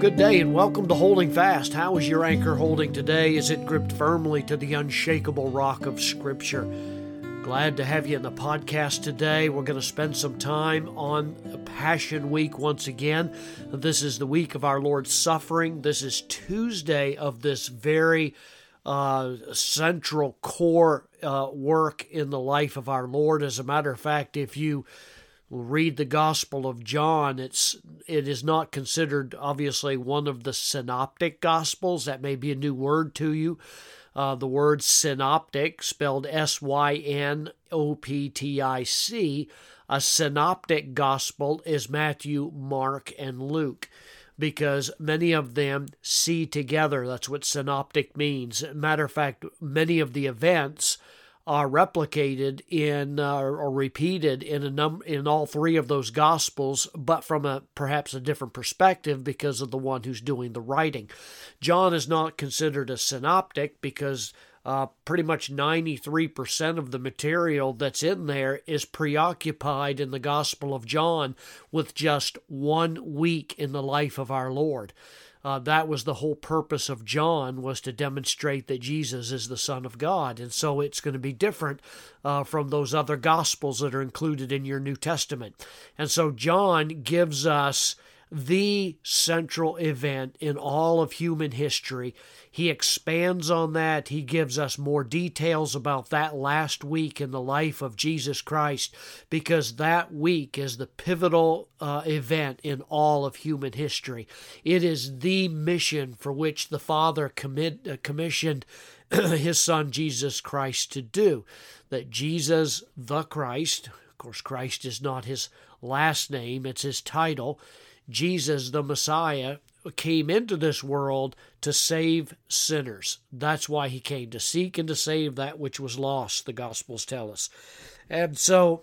good day and welcome to Holding Fast. How is your anchor holding today? Is it gripped firmly to the unshakable rock of Scripture? Glad to have you in the podcast today. We're going to spend some time on Passion Week once again. This is the week of our Lord's suffering. This is Tuesday of this very uh, central core uh, work in the life of our Lord. As a matter of fact, if you read the Gospel of John, it's it is not considered obviously one of the synoptic gospels. That may be a new word to you. Uh, the word synoptic, spelled S Y N O P T I C, a synoptic gospel is Matthew, Mark, and Luke because many of them see together. That's what synoptic means. Matter of fact, many of the events are replicated in uh, or repeated in a num in all three of those gospels, but from a perhaps a different perspective because of the one who's doing the writing. John is not considered a synoptic because uh, pretty much 93% of the material that's in there is preoccupied in the Gospel of John with just one week in the life of our Lord. Uh, that was the whole purpose of John was to demonstrate that Jesus is the Son of God, and so it's going to be different uh, from those other Gospels that are included in your New Testament. And so John gives us the central event in all of human history. He expands on that. He gives us more details about that last week in the life of Jesus Christ because that week is the pivotal uh, event in all of human history. It is the mission for which the Father commit, uh, commissioned his Son Jesus Christ to do. That Jesus the Christ, of course, Christ is not his last name, it's his title Jesus, the Messiah, came into this world to save sinners. That's why he came, to seek and to save that which was lost, the Gospels tell us. And so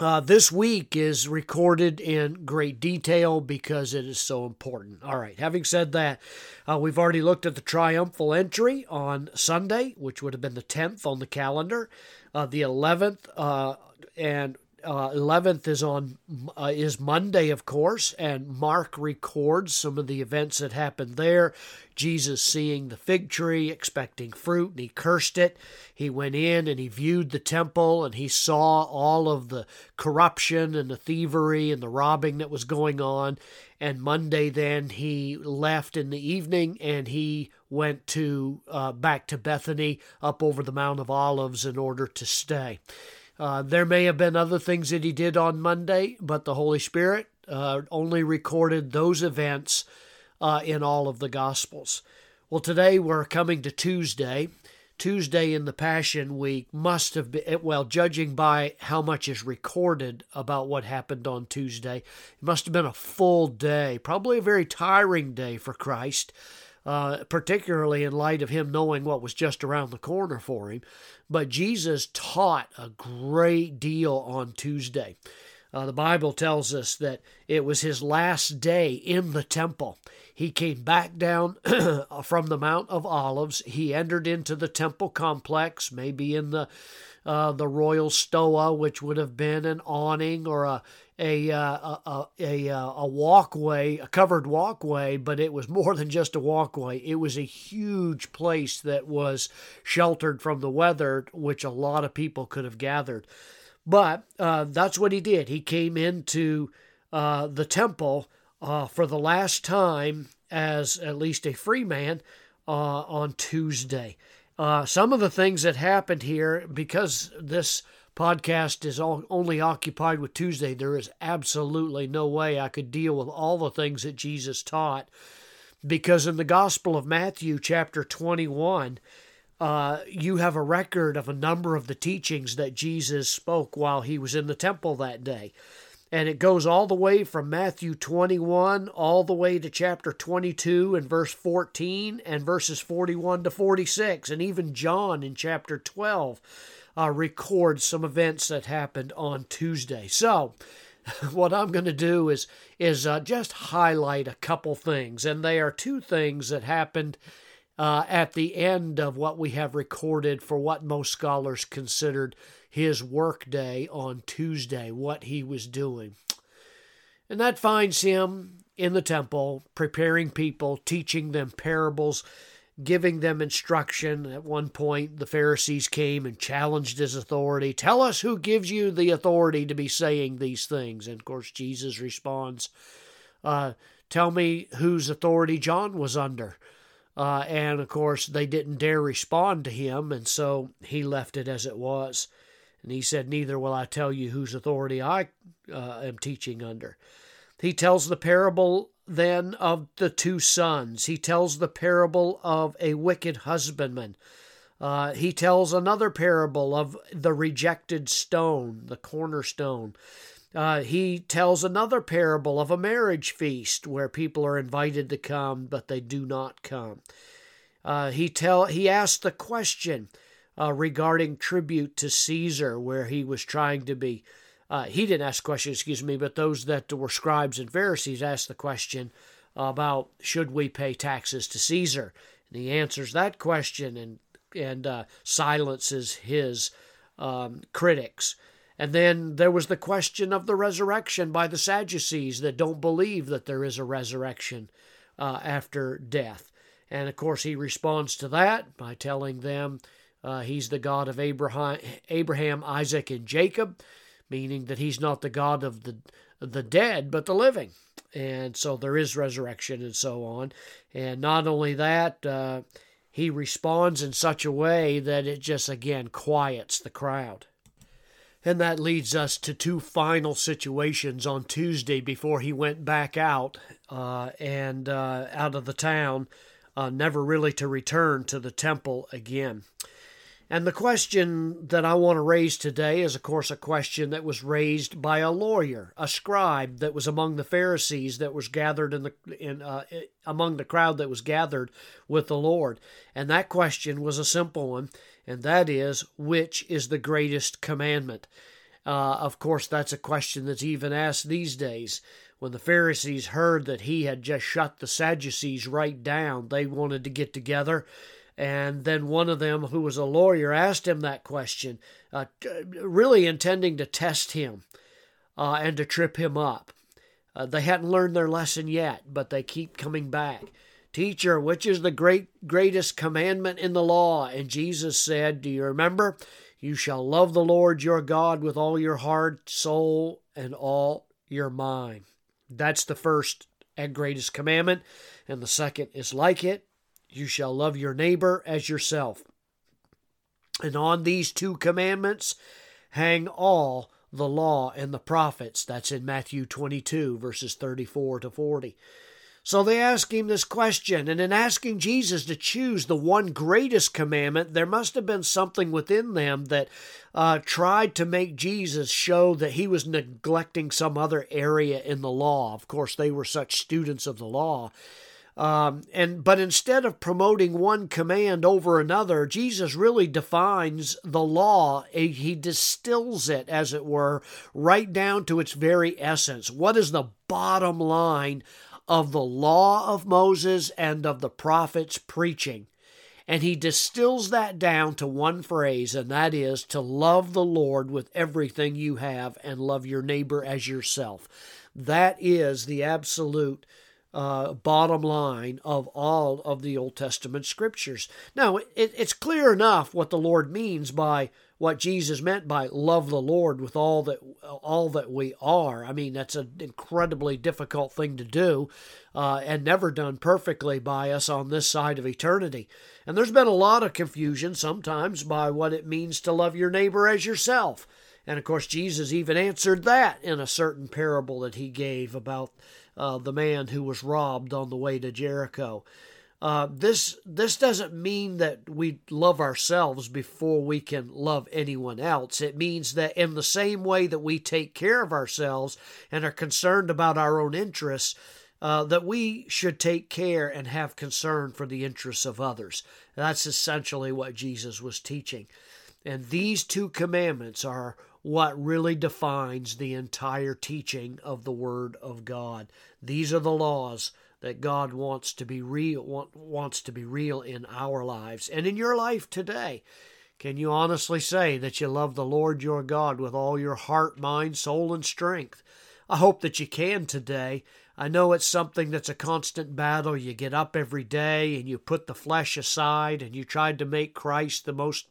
uh, this week is recorded in great detail because it is so important. All right, having said that, uh, we've already looked at the triumphal entry on Sunday, which would have been the 10th on the calendar. Uh, the 11th uh, uh, 11th is on uh, is Monday, of course, and Mark records some of the events that happened there. Jesus seeing the fig tree, expecting fruit, and he cursed it. He went in and he viewed the temple and he saw all of the corruption and the thievery and the robbing that was going on. And Monday, then he left in the evening and he went to uh, back to Bethany up over the Mount of Olives in order to stay. Uh, there may have been other things that he did on Monday, but the Holy Spirit uh, only recorded those events uh, in all of the Gospels. Well, today we're coming to Tuesday. Tuesday in the Passion Week must have been, well, judging by how much is recorded about what happened on Tuesday, it must have been a full day, probably a very tiring day for Christ. Uh, particularly in light of him knowing what was just around the corner for him. But Jesus taught a great deal on Tuesday. Uh, the Bible tells us that it was his last day in the temple. He came back down from the Mount of Olives. He entered into the temple complex, maybe in the uh, the royal stoa, which would have been an awning or a a, uh, a, a, a walkway, a covered walkway, but it was more than just a walkway. It was a huge place that was sheltered from the weather, which a lot of people could have gathered. But uh, that's what he did. He came into uh, the temple uh, for the last time as at least a free man uh, on Tuesday. Uh, some of the things that happened here, because this podcast is all, only occupied with Tuesday, there is absolutely no way I could deal with all the things that Jesus taught. Because in the Gospel of Matthew, chapter 21, uh, you have a record of a number of the teachings that Jesus spoke while he was in the temple that day. And it goes all the way from Matthew 21 all the way to chapter 22 and verse 14 and verses 41 to 46. And even John in chapter 12 uh, record some events that happened on Tuesday. So, what I'm going to do is is uh, just highlight a couple things, and they are two things that happened uh, at the end of what we have recorded for what most scholars considered his workday on Tuesday, what he was doing, and that finds him in the temple, preparing people, teaching them parables, giving them instruction. At one point, the Pharisees came and challenged his authority. Tell us who gives you the authority to be saying these things. And of course, Jesus responds, uh, Tell me whose authority John was under. Uh, and of course, they didn't dare respond to him, and so he left it as it was. And he said, Neither will I tell you whose authority I uh, am teaching under. He tells the parable then of the two sons. He tells the parable of a wicked husbandman. Uh, he tells another parable of the rejected stone, the cornerstone. Uh, he tells another parable of a marriage feast where people are invited to come, but they do not come. Uh, he tell he asked the question uh, regarding tribute to Caesar, where he was trying to be. Uh, he didn't ask questions, excuse me, but those that were scribes and Pharisees asked the question about should we pay taxes to Caesar, and he answers that question and and uh, silences his um, critics. And then there was the question of the resurrection by the Sadducees that don't believe that there is a resurrection uh, after death. And of course, he responds to that by telling them uh, he's the God of Abraham, Abraham, Isaac, and Jacob, meaning that he's not the God of the the dead, but the living. And so there is resurrection and so on. And not only that, uh, he responds in such a way that it just again quiets the crowd. And that leads us to two final situations on Tuesday before he went back out uh, and uh, out of the town, uh, never really to return to the temple again. And the question that I want to raise today is, of course, a question that was raised by a lawyer, a scribe that was among the Pharisees that was gathered in the in uh, among the crowd that was gathered with the Lord. And that question was a simple one, and that is, which is the greatest commandment? Uh, of course, that's a question that's even asked these days. When the Pharisees heard that he had just shut the Sadducees right down, they wanted to get together and then one of them, who was a lawyer, asked him that question, uh, really intending to test him uh, and to trip him up. Uh, they hadn't learned their lesson yet, but they keep coming back. Teacher, which is the great greatest commandment in the law? And Jesus said, Do you remember? You shall love the Lord your God with all your heart, soul, and all your mind. That's the first and greatest commandment. And the second is like it you shall love your neighbor as yourself. And on these two commandments hang all the law and the prophets. That's in Matthew 22, verses 34 to 40. So they ask him this question, and in asking Jesus to choose the one greatest commandment, there must have been something within them that uh, tried to make Jesus show that he was neglecting some other area in the law. Of course, they were such students of the law. Um, and but instead of promoting one command over another, Jesus really defines the law. He distills it, as it were, right down to its very essence. What is the bottom line of the law of Moses and of the prophets preaching? And he distills that down to one phrase, and that is to love the Lord with everything you have and love your neighbor as yourself. That is the absolute uh, bottom line of all of the Old Testament scriptures. Now, it, it's clear enough what the Lord means by what Jesus meant by love the Lord with all that all that we are. I mean, that's an incredibly difficult thing to do, uh, and never done perfectly by us on this side of eternity. And there's been a lot of confusion sometimes by what it means to love your neighbor as yourself. And of course, Jesus even answered that in a certain parable that he gave about uh, the man who was robbed on the way to Jericho. Uh, this this doesn't mean that we love ourselves before we can love anyone else. It means that in the same way that we take care of ourselves and are concerned about our own interests, uh, that we should take care and have concern for the interests of others. That's essentially what Jesus was teaching. And these two commandments are what really defines the entire teaching of the Word of God. These are the laws that God wants to be real wants to be real in our lives and in your life today. Can you honestly say that you love the Lord your God with all your heart, mind, soul, and strength? I hope that you can today. I know it's something that's a constant battle. You get up every day and you put the flesh aside and you try to make Christ the most,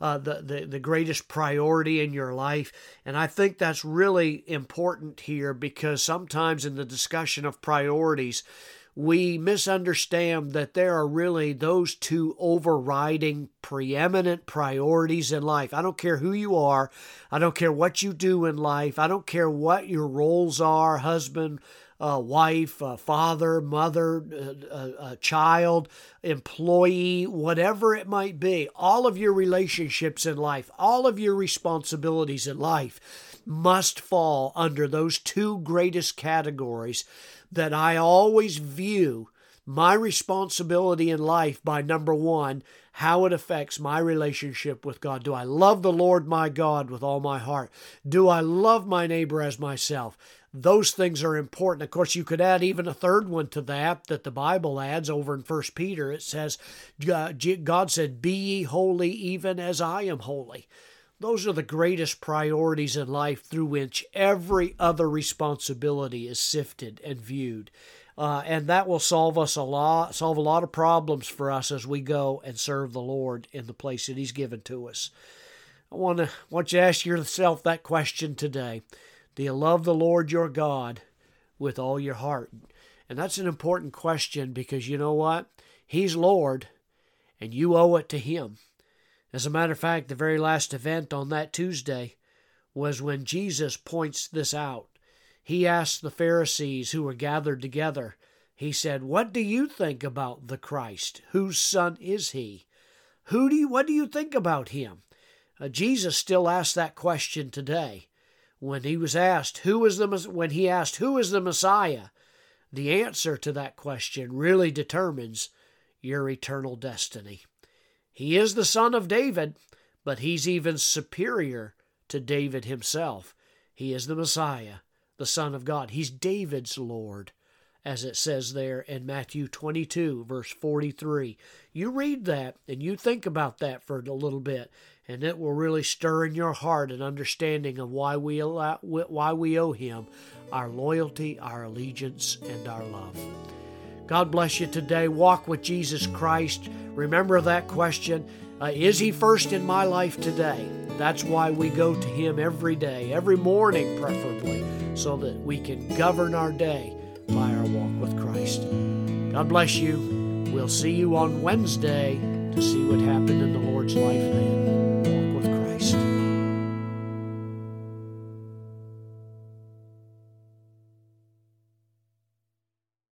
uh, the, the, the greatest priority in your life. And I think that's really important here because sometimes in the discussion of priorities, we misunderstand that there are really those two overriding preeminent priorities in life. I don't care who you are, I don't care what you do in life, I don't care what your roles are husband, uh, wife, uh, father, mother, uh, child, employee, whatever it might be, all of your relationships in life, all of your responsibilities in life must fall under those two greatest categories that I always view my responsibility in life by number one, how it affects my relationship with God. Do I love the Lord my God with all my heart? Do I love my neighbor as myself? those things are important. Of course, you could add even a third one to that that the Bible adds over in First Peter. It says, God said, Be ye holy even as I am holy. Those are the greatest priorities in life through which every other responsibility is sifted and viewed. Uh, and that will solve us a lot, solve a lot of problems for us as we go and serve the Lord in the place that He's given to us. I want to want you to ask yourself that question today. Do you love the Lord your God with all your heart? And that's an important question because you know what? He's Lord and you owe it to Him. As a matter of fact, the very last event on that Tuesday was when Jesus points this out. He asked the Pharisees who were gathered together, He said, What do you think about the Christ? Whose son is he? Who do you, what do you think about him? Uh, Jesus still asks that question today when he was asked who is the when he asked who is the Messiah, the answer to that question really determines your eternal destiny. He is the son of David, but he's even superior to David himself. He is the Messiah, the Son of God. He's David's Lord, as it says there in Matthew 22, verse 43. You read that and you think about that for a little bit, and it will really stir in your heart an understanding of why we allow, why we owe him our loyalty, our allegiance, and our love. God bless you today. Walk with Jesus Christ. Remember that question uh, Is He first in my life today? That's why we go to Him every day, every morning, preferably, so that we can govern our day by our walk with Christ. God bless you. We'll see you on Wednesday to see what happened in the Lord's life then.